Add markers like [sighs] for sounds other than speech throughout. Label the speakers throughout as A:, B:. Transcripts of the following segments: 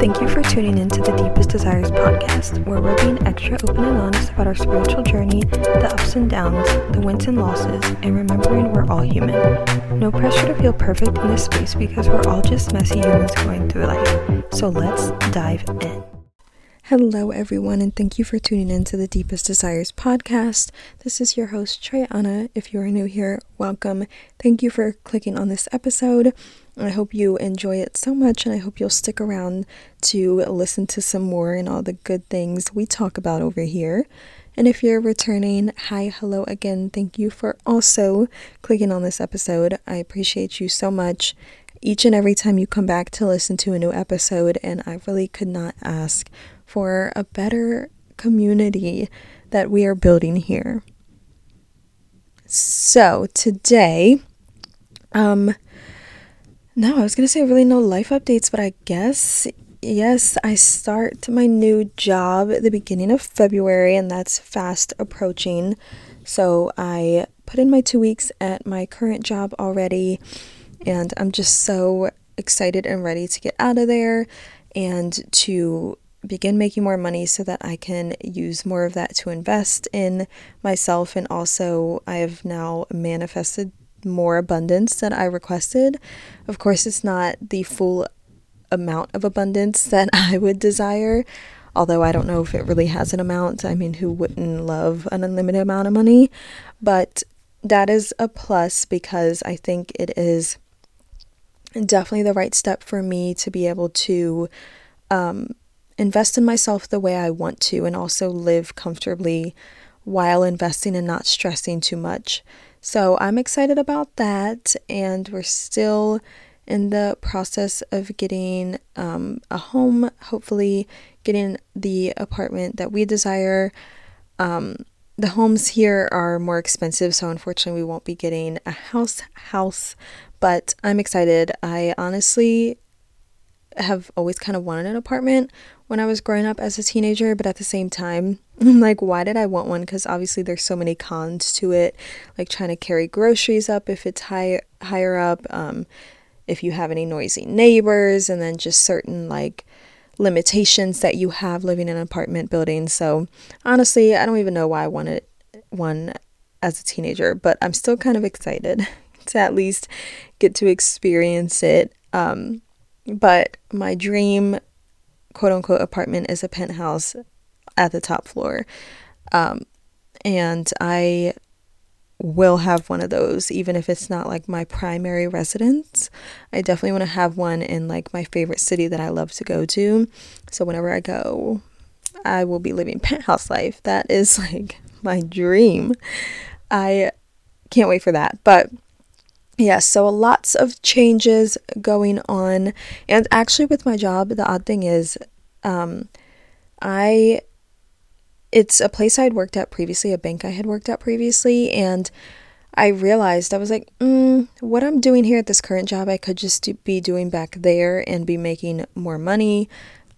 A: Thank you for tuning in to the Deepest Desires podcast, where we're being extra open and honest about our spiritual journey, the ups and downs, the wins and losses, and remembering we're all human. No pressure to feel perfect in this space because we're all just messy humans going through life. So let's dive in. Hello, everyone, and thank you for tuning in to the Deepest Desires podcast. This is your host, Treyana. If you are new here, welcome. Thank you for clicking on this episode. I hope you enjoy it so much, and I hope you'll stick around to listen to some more and all the good things we talk about over here. And if you're returning, hi, hello again. Thank you for also clicking on this episode. I appreciate you so much each and every time you come back to listen to a new episode, and I really could not ask for a better community that we are building here. So, today, um, no, I was gonna say really no life updates, but I guess yes, I start my new job at the beginning of February, and that's fast approaching. So I put in my two weeks at my current job already, and I'm just so excited and ready to get out of there and to begin making more money so that I can use more of that to invest in myself. And also, I have now manifested more abundance than I requested. Of course, it's not the full amount of abundance that [laughs] I would desire, although I don't know if it really has an amount. I mean, who wouldn't love an unlimited amount of money? But that is a plus because I think it is definitely the right step for me to be able to um, invest in myself the way I want to and also live comfortably while investing and not stressing too much. So I'm excited about that, and we're still in the process of getting um, a home, hopefully, getting the apartment that we desire. Um, the homes here are more expensive, so unfortunately, we won't be getting a house house, but I'm excited. I honestly have always kind of wanted an apartment when I was growing up as a teenager, but at the same time, [laughs] I'm like, why did I want one? Because obviously there's so many cons to it, like trying to carry groceries up if it's high higher up, um, if you have any noisy neighbors, and then just certain like limitations that you have living in an apartment building. So honestly, I don't even know why I wanted one as a teenager, but I'm still kind of excited [laughs] to at least get to experience it. Um, but my dream quote unquote apartment is a penthouse at the top floor. Um, and I will have one of those, even if it's not like my primary residence. I definitely want to have one in like my favorite city that I love to go to. So whenever I go, I will be living [laughs] penthouse life. That is like my dream. I can't wait for that. But Yes, so lots of changes going on. And actually, with my job, the odd thing is, um, I it's a place I'd worked at previously, a bank I had worked at previously, and I realized I was like, mm, what I'm doing here at this current job, I could just do, be doing back there and be making more money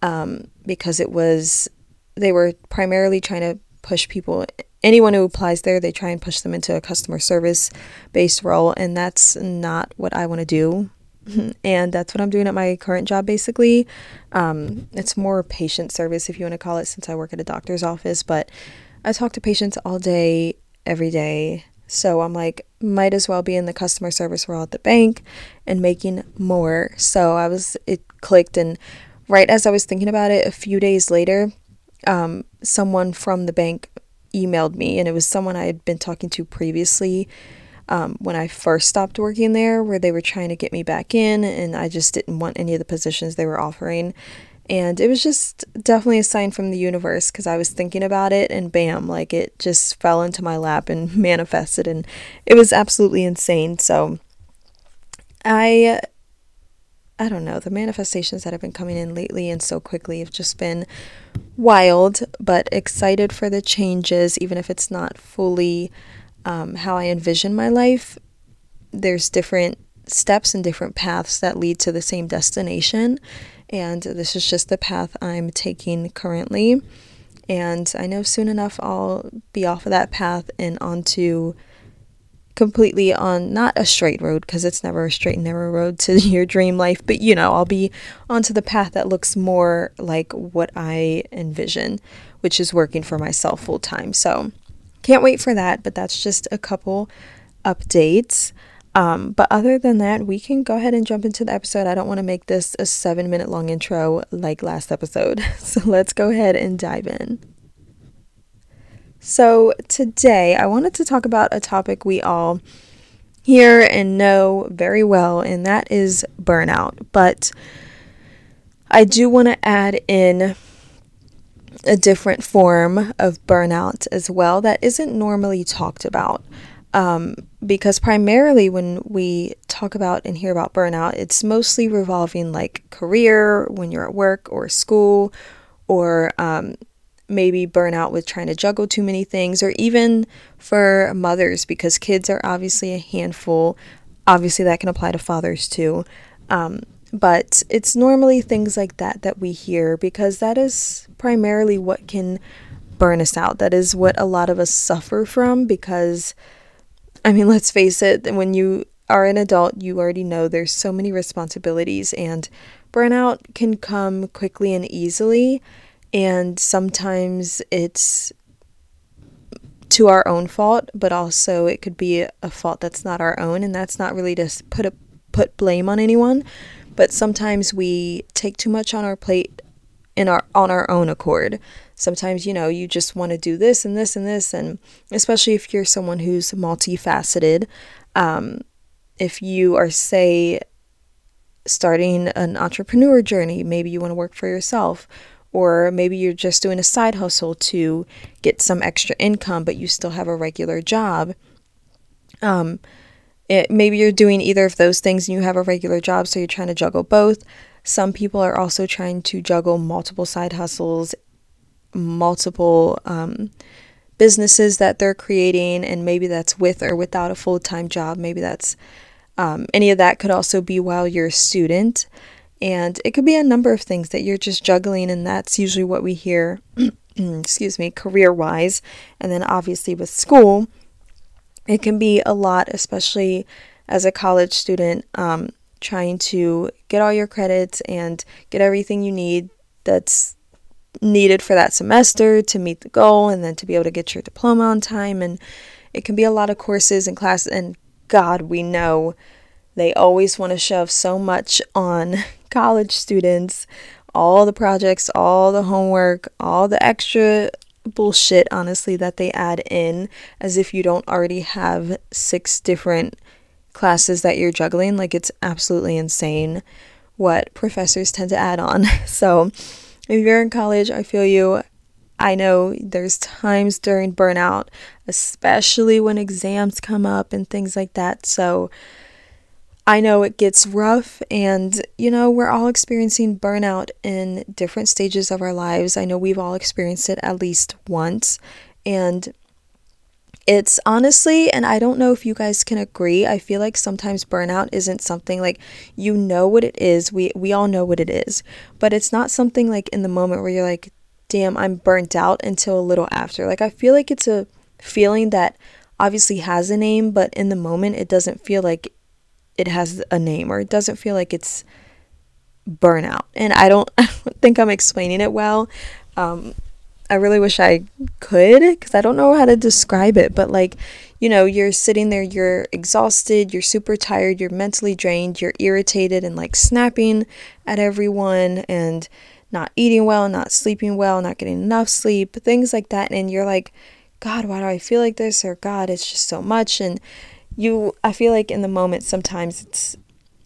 A: um, because it was, they were primarily trying to push people anyone who applies there, they try and push them into a customer service based role, and that's not what I want to do. [laughs] and that's what I'm doing at my current job basically. Um, it's more patient service, if you want to call it, since I work at a doctor's office, but I talk to patients all day, every day. So I'm like, might as well be in the customer service role at the bank and making more. So I was, it clicked. And right as I was thinking about it, a few days later, um, someone from the bank emailed me, and it was someone I had been talking to previously um, when I first stopped working there, where they were trying to get me back in, and I just didn't want any of the positions they were offering. And it was just definitely a sign from the universe because I was thinking about it, and bam, like it just fell into my lap and [laughs] manifested, and it was absolutely insane. So I I don't know, the manifestations that have been coming in lately and so quickly have just been wild, but excited for the changes, even if it's not fully um, how I envision my life. There's different steps and different paths that lead to the same destination, and this is just the path I'm taking currently. And I know soon enough I'll be off of that path and onto completely on not a straight road because it's never a straight and narrow road to [laughs] your dream life, but you know, I'll be onto the path that looks more like what I envision, which is working for myself full time. So, can't wait for that, but that's just a couple updates. Um, but other than that, we can go ahead and jump into the episode. I don't want to make this a seven minute long intro like last episode. [laughs] So let's go ahead and dive in. So, today I wanted to talk about a topic we all hear and know very well, and that is burnout. But I do want to add in a different form of burnout as well that isn't normally talked about. Um, because primarily when we talk about and hear about burnout, it's mostly revolving like career, when you're at work or school, or um, maybe burnout with trying to juggle too many things, or even for mothers, because kids are obviously a handful. Obviously, that can apply to fathers too. Um, but it's normally things like that that we hear because that is primarily what can burn us out. That is what a lot of us suffer from because, I mean, [laughs] let's face it, when you are an adult, you already know there's so many responsibilities, and burnout can come quickly and easily and sometimes it's to our own fault, but also it could be a fault that's not our own, and that's not really to put a put blame on anyone, but sometimes we take too much on our plate in our on our own accord. Sometimes, you know, you just want to do this and this and this, and especially if you're someone who's multifaceted, um, if you are say starting an entrepreneur journey, maybe you want to work for yourself or maybe you're just doing a side hustle to get some extra income, but you still have a regular job. Um, it, maybe you're doing either of those things and you have a regular job, so you're trying to juggle both. Some people are also trying to juggle multiple side hustles, multiple um, businesses that they're creating, and maybe that's with or without a full time job. Maybe that's um, any of that could also be while you're a student. And it could be a number of things that you're just juggling, and that's usually what we hear, [clears throat] excuse me, career wise. And then obviously with school, it can be a lot, especially as a college student, um, trying to get all your credits and get everything you need that's needed for that semester to meet the goal and then to be able to get your diploma on time. And it can be a lot of courses and classes. And God, we know they always want to shove so much on college students all the projects, all the homework, all the extra bullshit, honestly, that they add in as if you don't already have six different classes that you're juggling. Like, it's absolutely insane what professors tend to add on. [laughs] So, if you're in college, I feel you. I know there's times during burnout, especially when exams come up and things like that. So, I know it gets rough, and you know, we're all experiencing burnout in different stages of our lives. I know we've all experienced it at least once, and it's honestly, and I don't know if you guys can agree, I feel like sometimes burnout isn't something like you know what it is. We we all know what it is, but it's not something like in the moment where you're like, "Damn, I'm burnt out" until a little after. Like I feel like it's a feeling that obviously has a name, but in the moment it doesn't feel like it has a name or it doesn't feel like it's burnout. And I don't, I [laughs] don't think I'm explaining it well. Um, I really wish I could because I don't know how to describe it. But, like, you know, you're sitting there, you're exhausted, you're super tired, you're mentally drained, you're irritated and like snapping at everyone and not eating well, not sleeping well, not getting enough sleep, things like that. And you're like, God, why do I feel like this? Or God, it's just so much. And you I feel like in the moment sometimes it's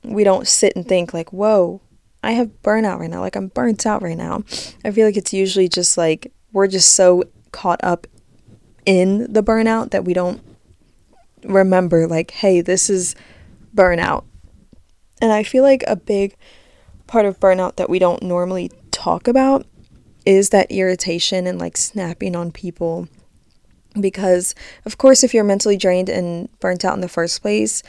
A: we don't sit and think like, "Whoa, I have burnout right now. Like I'm burnt out right now." I feel like it's usually just like we're just so caught up in the burnout that we don't remember like, "Hey, this is burnout." And I feel like a big part of burnout that we don't normally talk about is that irritation and like snapping on people because of course if you're mentally drained and burnt out in the first place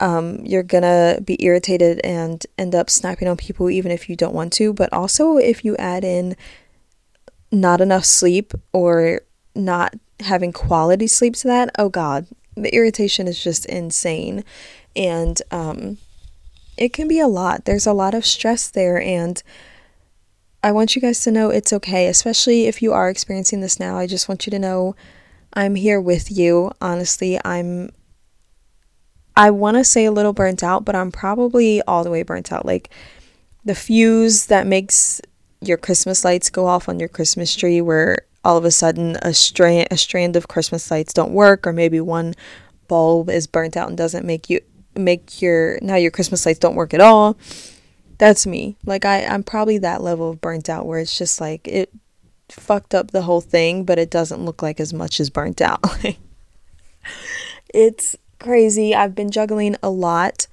A: um, you're gonna be irritated and end up snapping on people even if you don't want to but also if you add in not enough sleep or not having quality sleep to that oh god the irritation is just insane. And um, it can be a lot. There's a lot of stress there. And I want you guys to know it's okay, especially if you are experiencing this now. I just want you to know I'm here with you. Honestly, I'm I want to say a little burnt out, but I'm probably all the way burnt out. Like the fuse that makes your Christmas lights go off on your Christmas tree, where all of a sudden a strand a strand of Christmas lights don't work, or maybe one bulb is burnt out and doesn't make you make your now your Christmas lights don't work at all. That's me. Like I I'm probably that level of burnt out where it's just like it fucked up the whole thing, but it doesn't look like as much as burnt out. [laughs] it's crazy. I've been juggling a lot.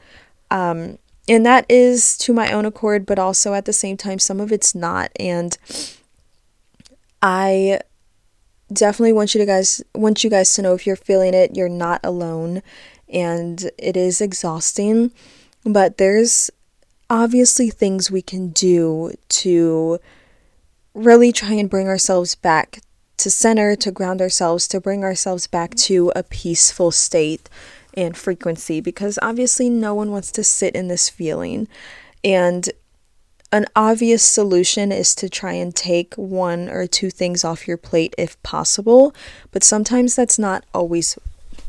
A: Um, and that is to my own accord, but also at the same time, some of it's not. And I definitely want you to guys want you guys to know if you're feeling it, you're not alone, and it is exhausting. But there's obviously things we can do to really try and bring ourselves back to center, to ground ourselves, to bring ourselves back to a peaceful state and frequency because obviously no one wants to sit in this feeling. And an obvious solution is to try and take one or two things off your plate if possible, but sometimes that's not always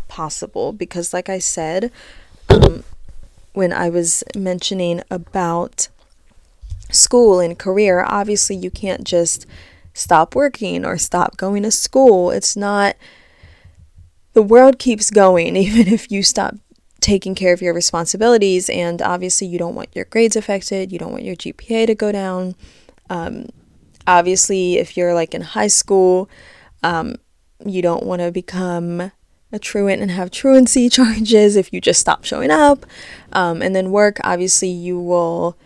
A: possible because, like I said, um, when I was mentioning about school and career, obviously you can't just stop working or stop going to school. It's not the world keeps going [laughs] even if you stop taking care of your responsibilities. And obviously, you don't want your grades affected, you don't want your GPA to go down. Um, obviously, if you're like in high school, um, you don't want to become a truant and have truancy [laughs] charges if you just stop showing up. Um, and then work, obviously, you will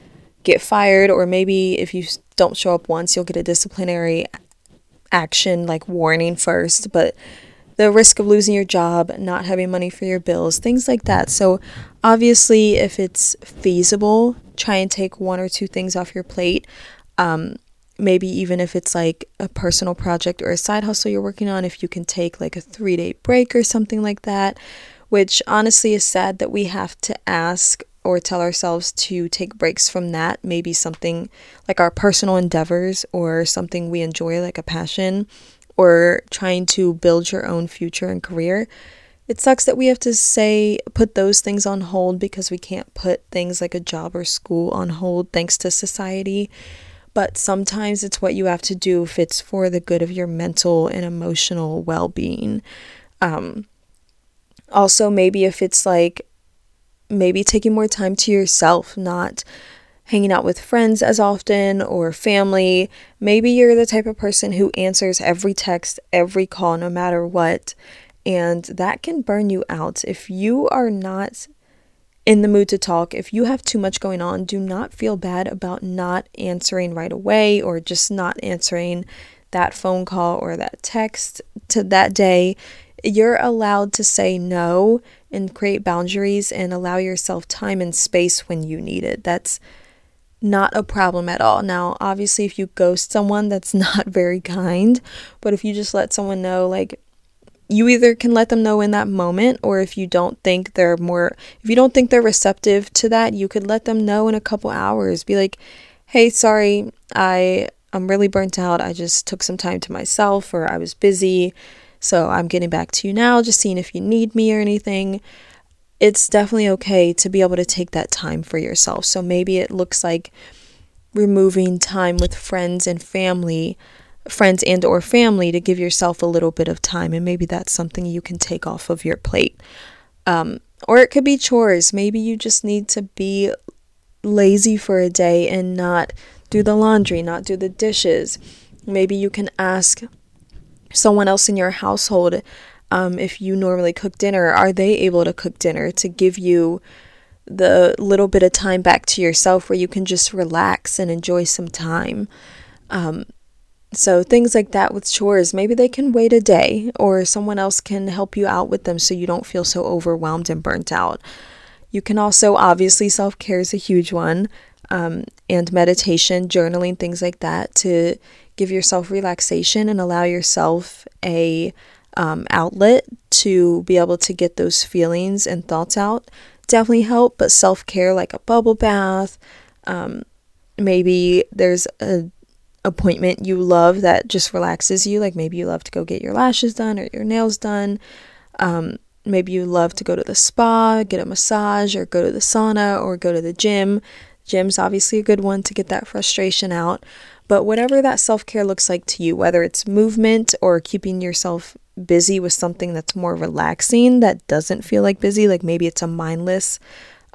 A: get fired, or maybe if you don't show up once, you'll get a disciplinary action like warning first. But the risk of losing your job, not having money for your bills, things like that. So, obviously, if it's feasible, try and take one or two things off your plate. Um, maybe even if it's like a personal project or a side hustle you're working on, if you can take like a three day break or something like that, which honestly is sad that we have to ask or tell ourselves to take breaks from that. Maybe something like our personal endeavors or something we enjoy, like a passion or trying to build your own future and career, it sucks that we have to say put those things on hold because we can't put things like a job or school on hold thanks to society. But sometimes it's what you have to do if it's for the good of your mental and emotional well being. Um, also, maybe if it's like maybe taking more time to yourself, not hanging out with friends as often or family. Maybe you're the type of person who answers every text, every call, no matter what. And that can burn you out. If you are not in the mood to talk, if you have too much going on, do not feel bad about not answering right away or just not answering that phone call or that text to that day. You're allowed to say no and create boundaries and allow yourself time and space when you need it. That's not a problem at all. Now, obviously, if you ghost someone, that's [laughs] not very kind, but if you just let someone know, like, you either can let them know in that moment, or if you don't think they're more, if you don't think they're receptive to that, you could let them know in a couple hours. Be like, hey, sorry, I, I'm really burnt out. I just took some time to myself, or I was busy. So I'm getting back to you now, just seeing if you need me or anything it's definitely okay to be able to take that time for yourself. So maybe it looks like removing time with friends and family, friends and or family to give yourself a little bit of time and maybe that's something you can take off of your plate. Um, or it could be chores. Maybe you just need to be lazy for a day and not do the laundry, not do the dishes. Maybe you can ask someone else in your household um, if you normally cook dinner, are they able to cook dinner to give you the little bit of time back to yourself where you can just relax and enjoy some time? Um, so, things like that with chores, maybe they can wait a day or someone else can help you out with them so you don't feel so overwhelmed and burnt out. You can also, obviously, self care is a huge one, um, and meditation, journaling, things like that to give yourself relaxation and allow yourself a um, outlet to be able to get those feelings and thoughts out definitely help. But self care, like a bubble bath, um, maybe there's a appointment you love that just relaxes you. Like maybe you love to go get your lashes done or your nails done. Um, maybe you love to go to the spa, get a massage, or go to the sauna, or go to the gym. Gym's obviously a good one to get that frustration out. But whatever that self care looks like to you, whether it's movement or keeping yourself busy with something that's more relaxing that doesn't feel like busy, like maybe it's a mindless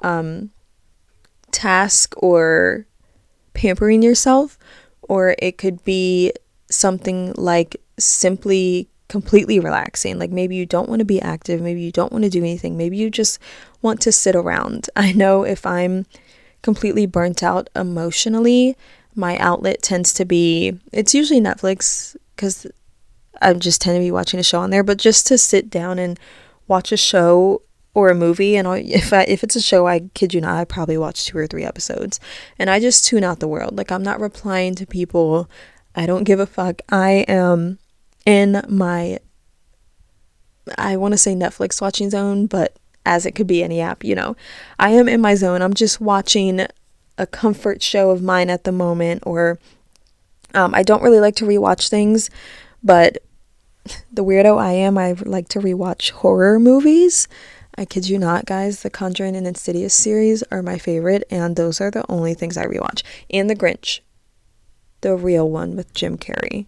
A: um, task or pampering yourself, or it could be something like simply completely relaxing. Like maybe you don't want to be active, maybe you don't want to do anything, maybe you just want to sit around. [laughs] I know if I'm completely burnt out emotionally, my outlet tends to be it's usually Netflix because I just tend to be watching a show on there, but just to sit down and watch a show or a movie and if I, if it's a show I kid you not I probably watch two or three episodes and I just tune out the world. Like I'm not replying to people. I don't give a fuck. I am in my I want to say Netflix watching zone, but as it could be any app, you know. I am in my zone. I'm just watching a comfort show of mine at the moment or um, I don't really like to rewatch things, but [laughs] the weirdo I am, I like to rewatch horror movies. I kid you not, guys. The Conjuring and Insidious series are my favorite, and those are the only things I rewatch. And The Grinch, the real one with Jim Carrey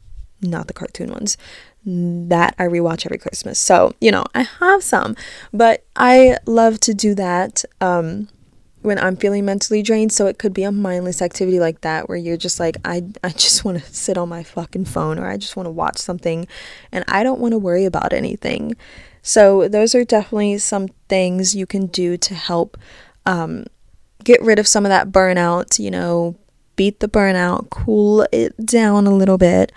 A: not the cartoon ones. That I rewatch every Christmas. So, you know, I have some, but I love to do that um, when I'm feeling mentally drained. So it could be a mindless activity like that where you're just like, I, I just want to [laughs] sit on my fucking phone or I just want to watch something and I don't want to worry about anything. So, those are definitely some things you can do to help um, get rid of some of that burnout, you know, beat the burnout, cool it down a little bit.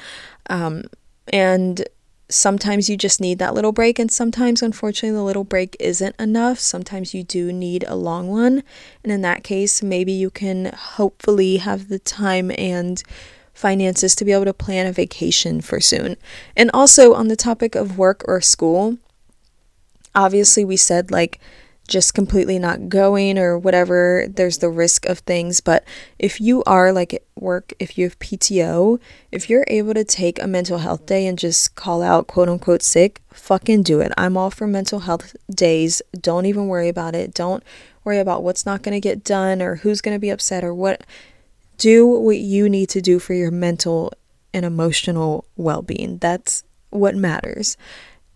A: Um, and sometimes you just need that little break, and sometimes, unfortunately, the little break isn't enough. Sometimes you do need a long one. And in that case, maybe you can hopefully have the time and finances to be able to plan a vacation for soon. And also, on the topic of work or school, obviously, we said like just completely not going or whatever, there's the risk of things. But if you are like at work, if you have PTO, if you're able to take a mental health day and just call out quote unquote sick, fucking do it. I'm all for mental health days. Don't even worry about it. Don't worry about what's not going to get done or who's going to be upset or what. Do what you need to do for your mental and emotional well being. That's what matters.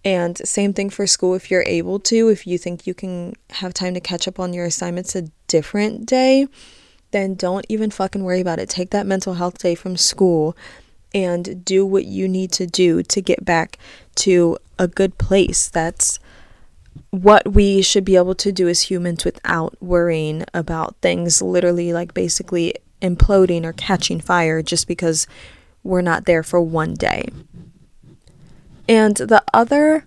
A: And same thing for school if you're able to, if you think you can have time to catch up on your assignments a different day, then don't even fucking worry about it. Take that mental health day from school and do what you need to do to get back to a good place. That's what we should be able to do as humans without worrying about things literally like basically imploding or catching fire just because we're not there for one day. And the other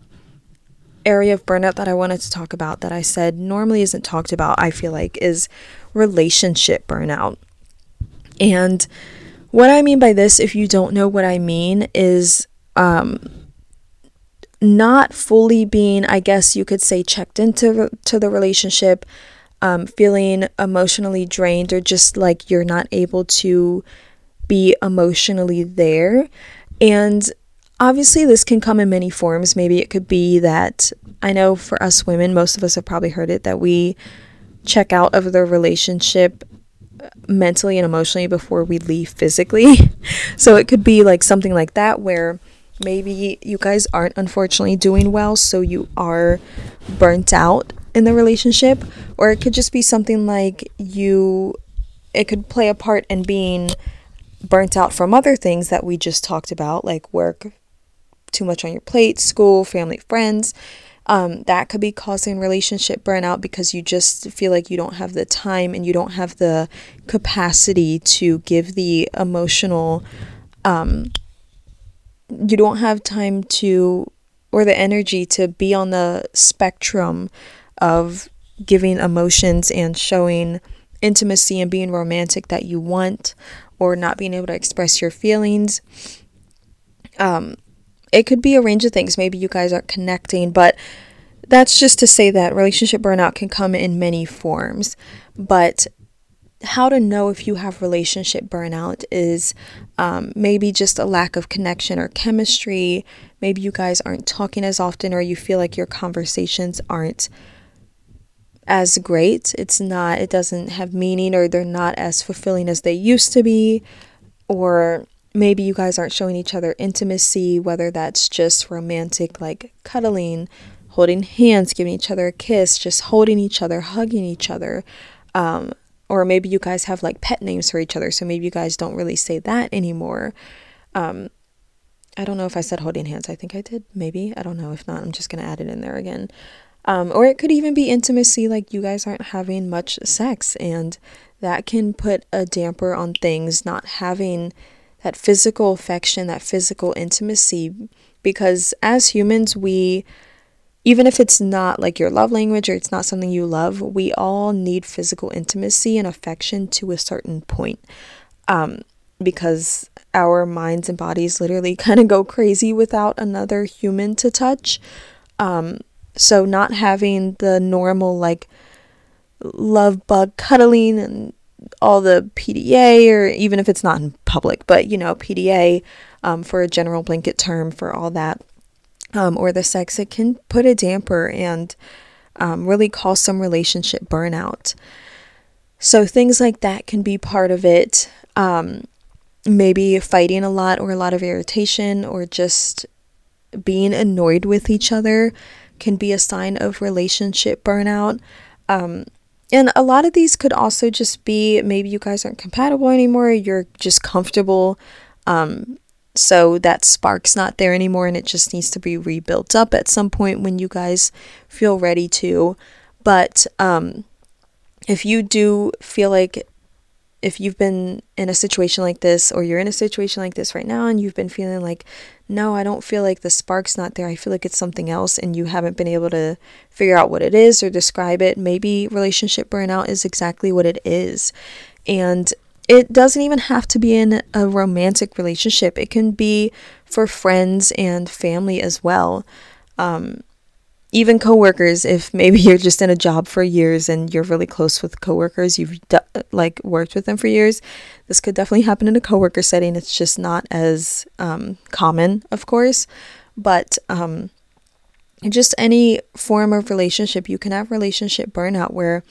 A: area of burnout that I wanted to talk about that I said normally isn't talked about, I feel like, is relationship burnout. And what I mean by this, if you don't know what I mean, is um, not fully being, I guess you could say, checked into to the relationship, um, feeling emotionally drained, or just like you're not able to be emotionally there. And Obviously, this can come in many forms. Maybe it could be that I know for us women, most of us have probably heard it that we check out of the relationship uh, mentally and emotionally before we leave physically. [laughs] so it could be like something like that where maybe you guys aren't unfortunately doing well, so you are burnt out in the relationship, or it could just be something like you, it could play a part in being burnt out from other things that we just talked about, like work, too much on your plate, school, family, friends. Um, that could be causing relationship burnout because you just feel like you don't have the time and you don't have the capacity to give the emotional, um, you don't have time to, or the energy to be on the spectrum of giving emotions and showing intimacy and being romantic that you want or not being able to express your feelings. Um, it could be a range of things. Maybe you guys aren't connecting, but that's just to say that relationship burnout can come in many forms. But how to know if you have relationship burnout is um, maybe just a lack of connection or chemistry. Maybe you guys aren't talking as often, or you feel like your conversations aren't as great. It's not, it doesn't have meaning, or they're not as fulfilling as they used to be. Or maybe you guys aren't showing each other intimacy, whether that's just romantic, like cuddling, holding hands, giving each other a kiss, just holding each other, hugging each other. Um, or maybe you guys have like pet names for each other, so maybe you guys don't really say that anymore. Um, I don't know if I said holding hands. I think I did. Maybe. I don't know. If not, I'm just going to add it in there again. Um, or it could even be intimacy, like you guys aren't having much sex, and that can put a damper on things, not having that physical affection, that physical intimacy. Because as humans, we even if it's not like your love language or it's not something you love, we all need physical intimacy and affection to a certain point. Um, because our minds and bodies literally [laughs] kind of go crazy without another human to touch. Um, so, not having the normal, like, love bug cuddling and all the PDA, or even if it's not in public, but you know, PDA um, for a general blanket term for all that um, or the sex, it can put a damper and um, really cause some relationship burnout. So things like that can be part of it. Um, maybe fighting a lot or a lot of irritation or just being annoyed with each other can be a sign of relationship burnout. Um, and a lot of these could also just be maybe you guys aren't compatible anymore, you're just comfortable um, so that spark's not there anymore and it just needs to be rebuilt up at some point when you guys feel ready to. But um, if you do feel like if you've been in a situation like this or you're in a situation like this right now and you've been feeling like no, I don't feel like the spark's not there. I feel like it's something else and you haven't been able to figure out what it is or describe it. Maybe relationship burnout is exactly what it is. And it doesn't even have to be in a romantic relationship, it can be for friends and family as well. Um, even coworkers, if maybe you're just in a job for years and you're really close with coworkers, you've like worked with them for years, this could definitely happen in a coworker setting. It's just not as um, common, of course, but um, just any form of relationship, you can have relationship burnout where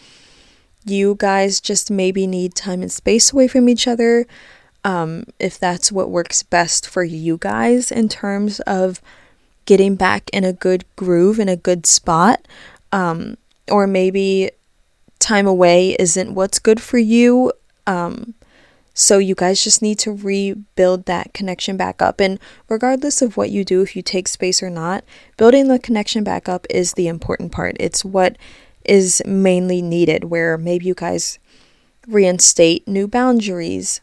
A: you guys just maybe need time and space away from each other. Um, if that's what works best for you guys in terms of getting back in a good groove, in a good spot. Um, or maybe time away isn't what's good for you. Um, so you guys just need to rebuild that connection back up. And regardless of what you do, if you take space or not, building the connection back up is the important part. It's what is mainly needed, where maybe you guys reinstate new boundaries.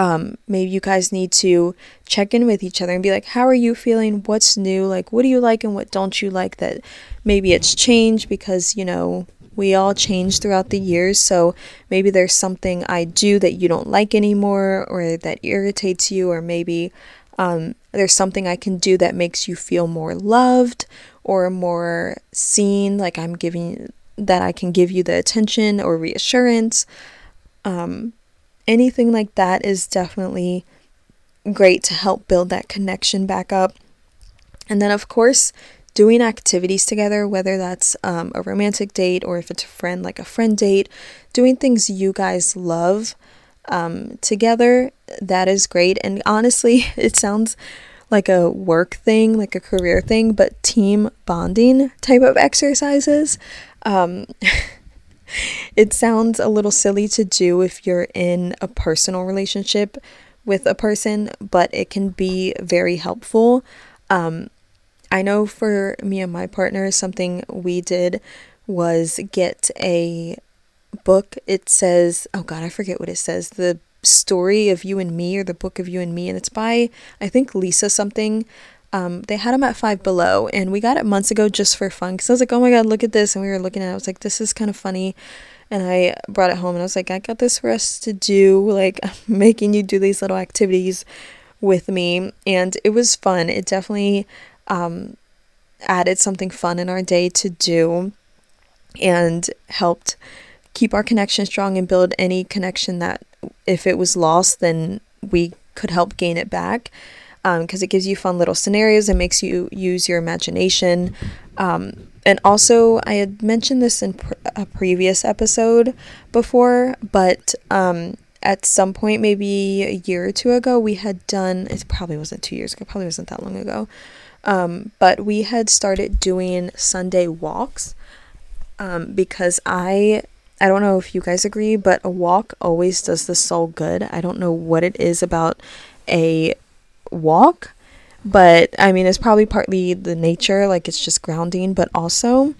A: Um, maybe you guys need to check in with each other and be like, how are you feeling? What's new? Like, what do you like and what don't you like? That maybe it's changed because, you know, we all change throughout the years. So maybe there's something I do that you don't like anymore or that irritates you, or maybe um, there's something I can do that makes you feel more loved or more seen, like I'm giving that I can give you the attention or reassurance. Um, anything like that is definitely great to help build that connection back up. And then, of course, doing activities together, whether that's um, a romantic date or if it's a friend, like a friend date, doing things you guys love um, together, that is great. And honestly, [laughs] it sounds like a work thing, like a career thing, but team bonding type of exercises. Um, [laughs] [laughs] it sounds a little silly to do if you're in a personal relationship with a person, but it can be very helpful. Um, I know for me and my partner, something we did was get a book. It says, oh God, I forget what it says. The story of you and me or the book of you and me and it's by i think lisa something um, they had them at five below and we got it months ago just for fun because i was like oh my god look at this and we were looking at it i was like this is kind of funny and i brought it home and i was like i got this for us to do like [laughs] making you do these little activities with me, and it was fun. It definitely um, added something fun in our day to do and helped keep our connection strong and build any connection that if it was lost, then we could help gain it back because um, it gives you fun little scenarios and makes you use your imagination. Um, and also, I had mentioned this in pr- a previous episode before, but um, at some point, maybe a year or two ago, we had done it probably wasn't two years ago, probably wasn't that long ago. Um, but we had started doing Sunday walks um, because I I don't know if you guys agree, but a walk always does the soul good. I don't know what it is about a walk, but I mean, it's probably partly the nature, like it's just grounding, but also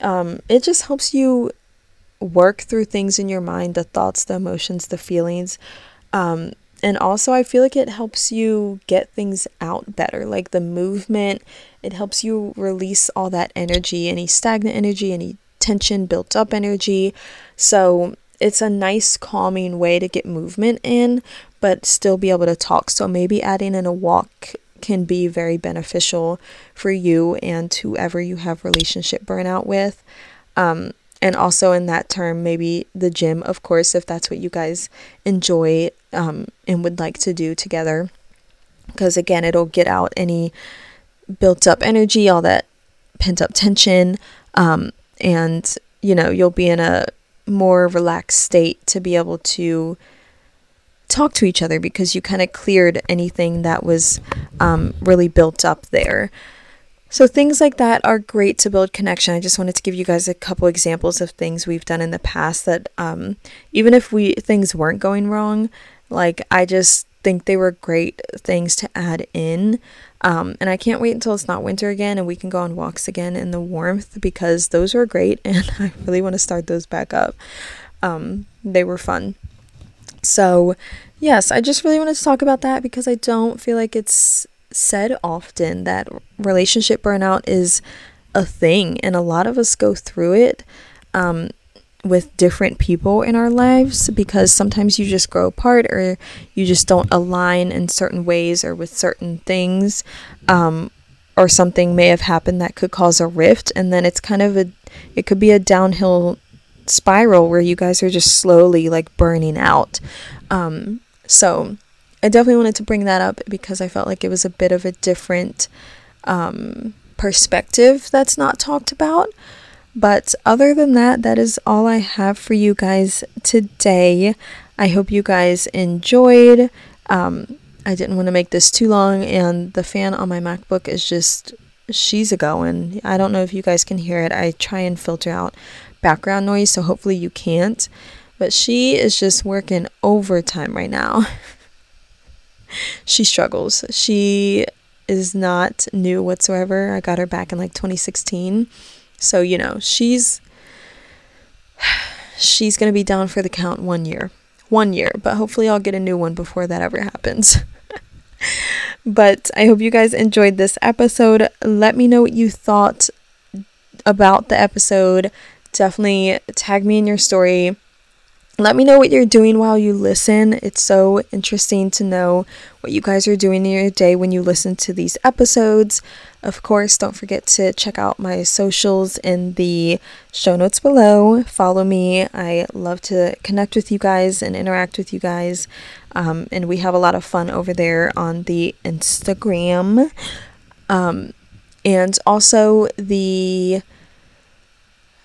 A: um, it just helps you work through things in your mind the thoughts, the emotions, the feelings. Um, and also, I feel like it helps you get things out better, like the movement. It helps you release all that energy, any stagnant energy, any tension, built up energy. So it's a nice calming way to get movement in, but still be able to talk. So maybe adding in a walk can be very beneficial for you and whoever you have relationship burnout with. Um, and also in that term, maybe the gym, of course, if that's what you guys enjoy um, and would like to do together. Because again, it'll get out any built up energy, all that pent up tension. Um, and you know you'll be in a more relaxed state to be able to talk to each other because you kind of cleared anything that was um, really built up there. So, things like that are great to build connection. I just wanted to give you guys a couple examples of things we've done in the past that, um, even if we things weren't going wrong, like I just think they were great things to add in um, and I can't wait until it's not winter again and we can go on walks again in the warmth because those were great [laughs] and I really want to start those back up. Um, they were fun. So, yes, I just really wanted to talk about that because I don't feel like it's said often that relationship burnout is a thing and a lot of us go through it. Um, with different people in our lives because sometimes you just grow apart or you just don't align in certain ways or with certain things um, or something may have happened that could cause a rift and then it's kind of a it could be a downhill spiral where you guys are just slowly like burning out um, so i definitely wanted to bring that up because i felt like it was a bit of a different um, perspective that's not talked about but other than that, that is all I have for you guys today. I hope you guys enjoyed. Um, I didn't want to make this too long, and the fan on my MacBook is just, she's a going. I don't know if you guys can hear it. I try and filter out background noise, so hopefully you can't. But she is just working overtime right now. [laughs] she struggles. She is not new whatsoever. I got her back in like 2016 so, you know, she's [sighs] she's going to be down for the count one year. One year, but hopefully I'll get a new one before that ever happens. [laughs] but I hope you guys enjoyed this episode. Let me know what you thought about the episode. Definitely tag me in your story let me know what you're doing while you listen. It's so interesting to know what you guys are doing in your day when you listen to these episodes. Of course, don't forget to check out my socials in the show notes below. Follow me. I love to connect with you guys and interact with you guys. Um, and we have a lot of fun over there on the Instagram. Um, and also the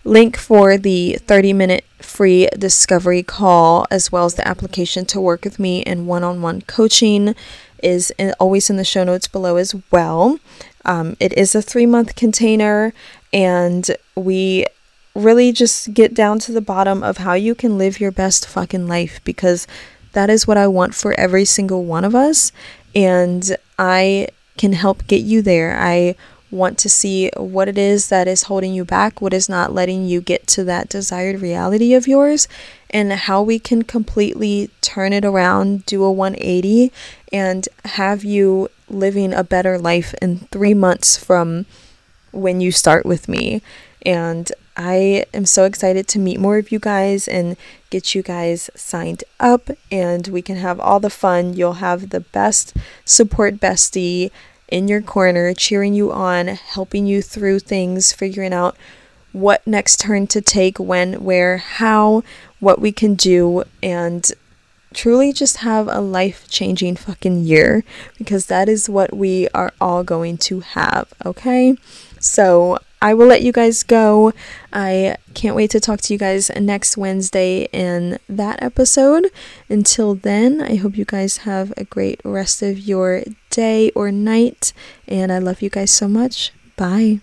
A: link for the 30 minute free discovery call as well as the application to work with me in one-on-one coaching is in, always in the show notes below as well. Um, it is a three month container and we really just get down to the bottom of how you can live your best fucking life because that is what i want for every single one of us and i can help get you there. I want to see what it is that is holding you back, what is not letting you get to that desired reality of yours, and how we can completely turn it around, do a 180, and have you living a better life in three months from when you start with me. And I am so excited to meet more of you guys and get you guys signed up, and we can have all the fun. You'll have the best support bestie in your corner, cheering you on, helping you through things, figuring out what next turn to take, when, where, how, what we can do, and truly just have a life changing fucking year because that is what we are all going to have, okay? So I will let you guys go. I can't wait to talk to you guys next Wednesday in that episode. Until then, I hope you guys have a great rest of your day or night, and I love you guys so much. Bye.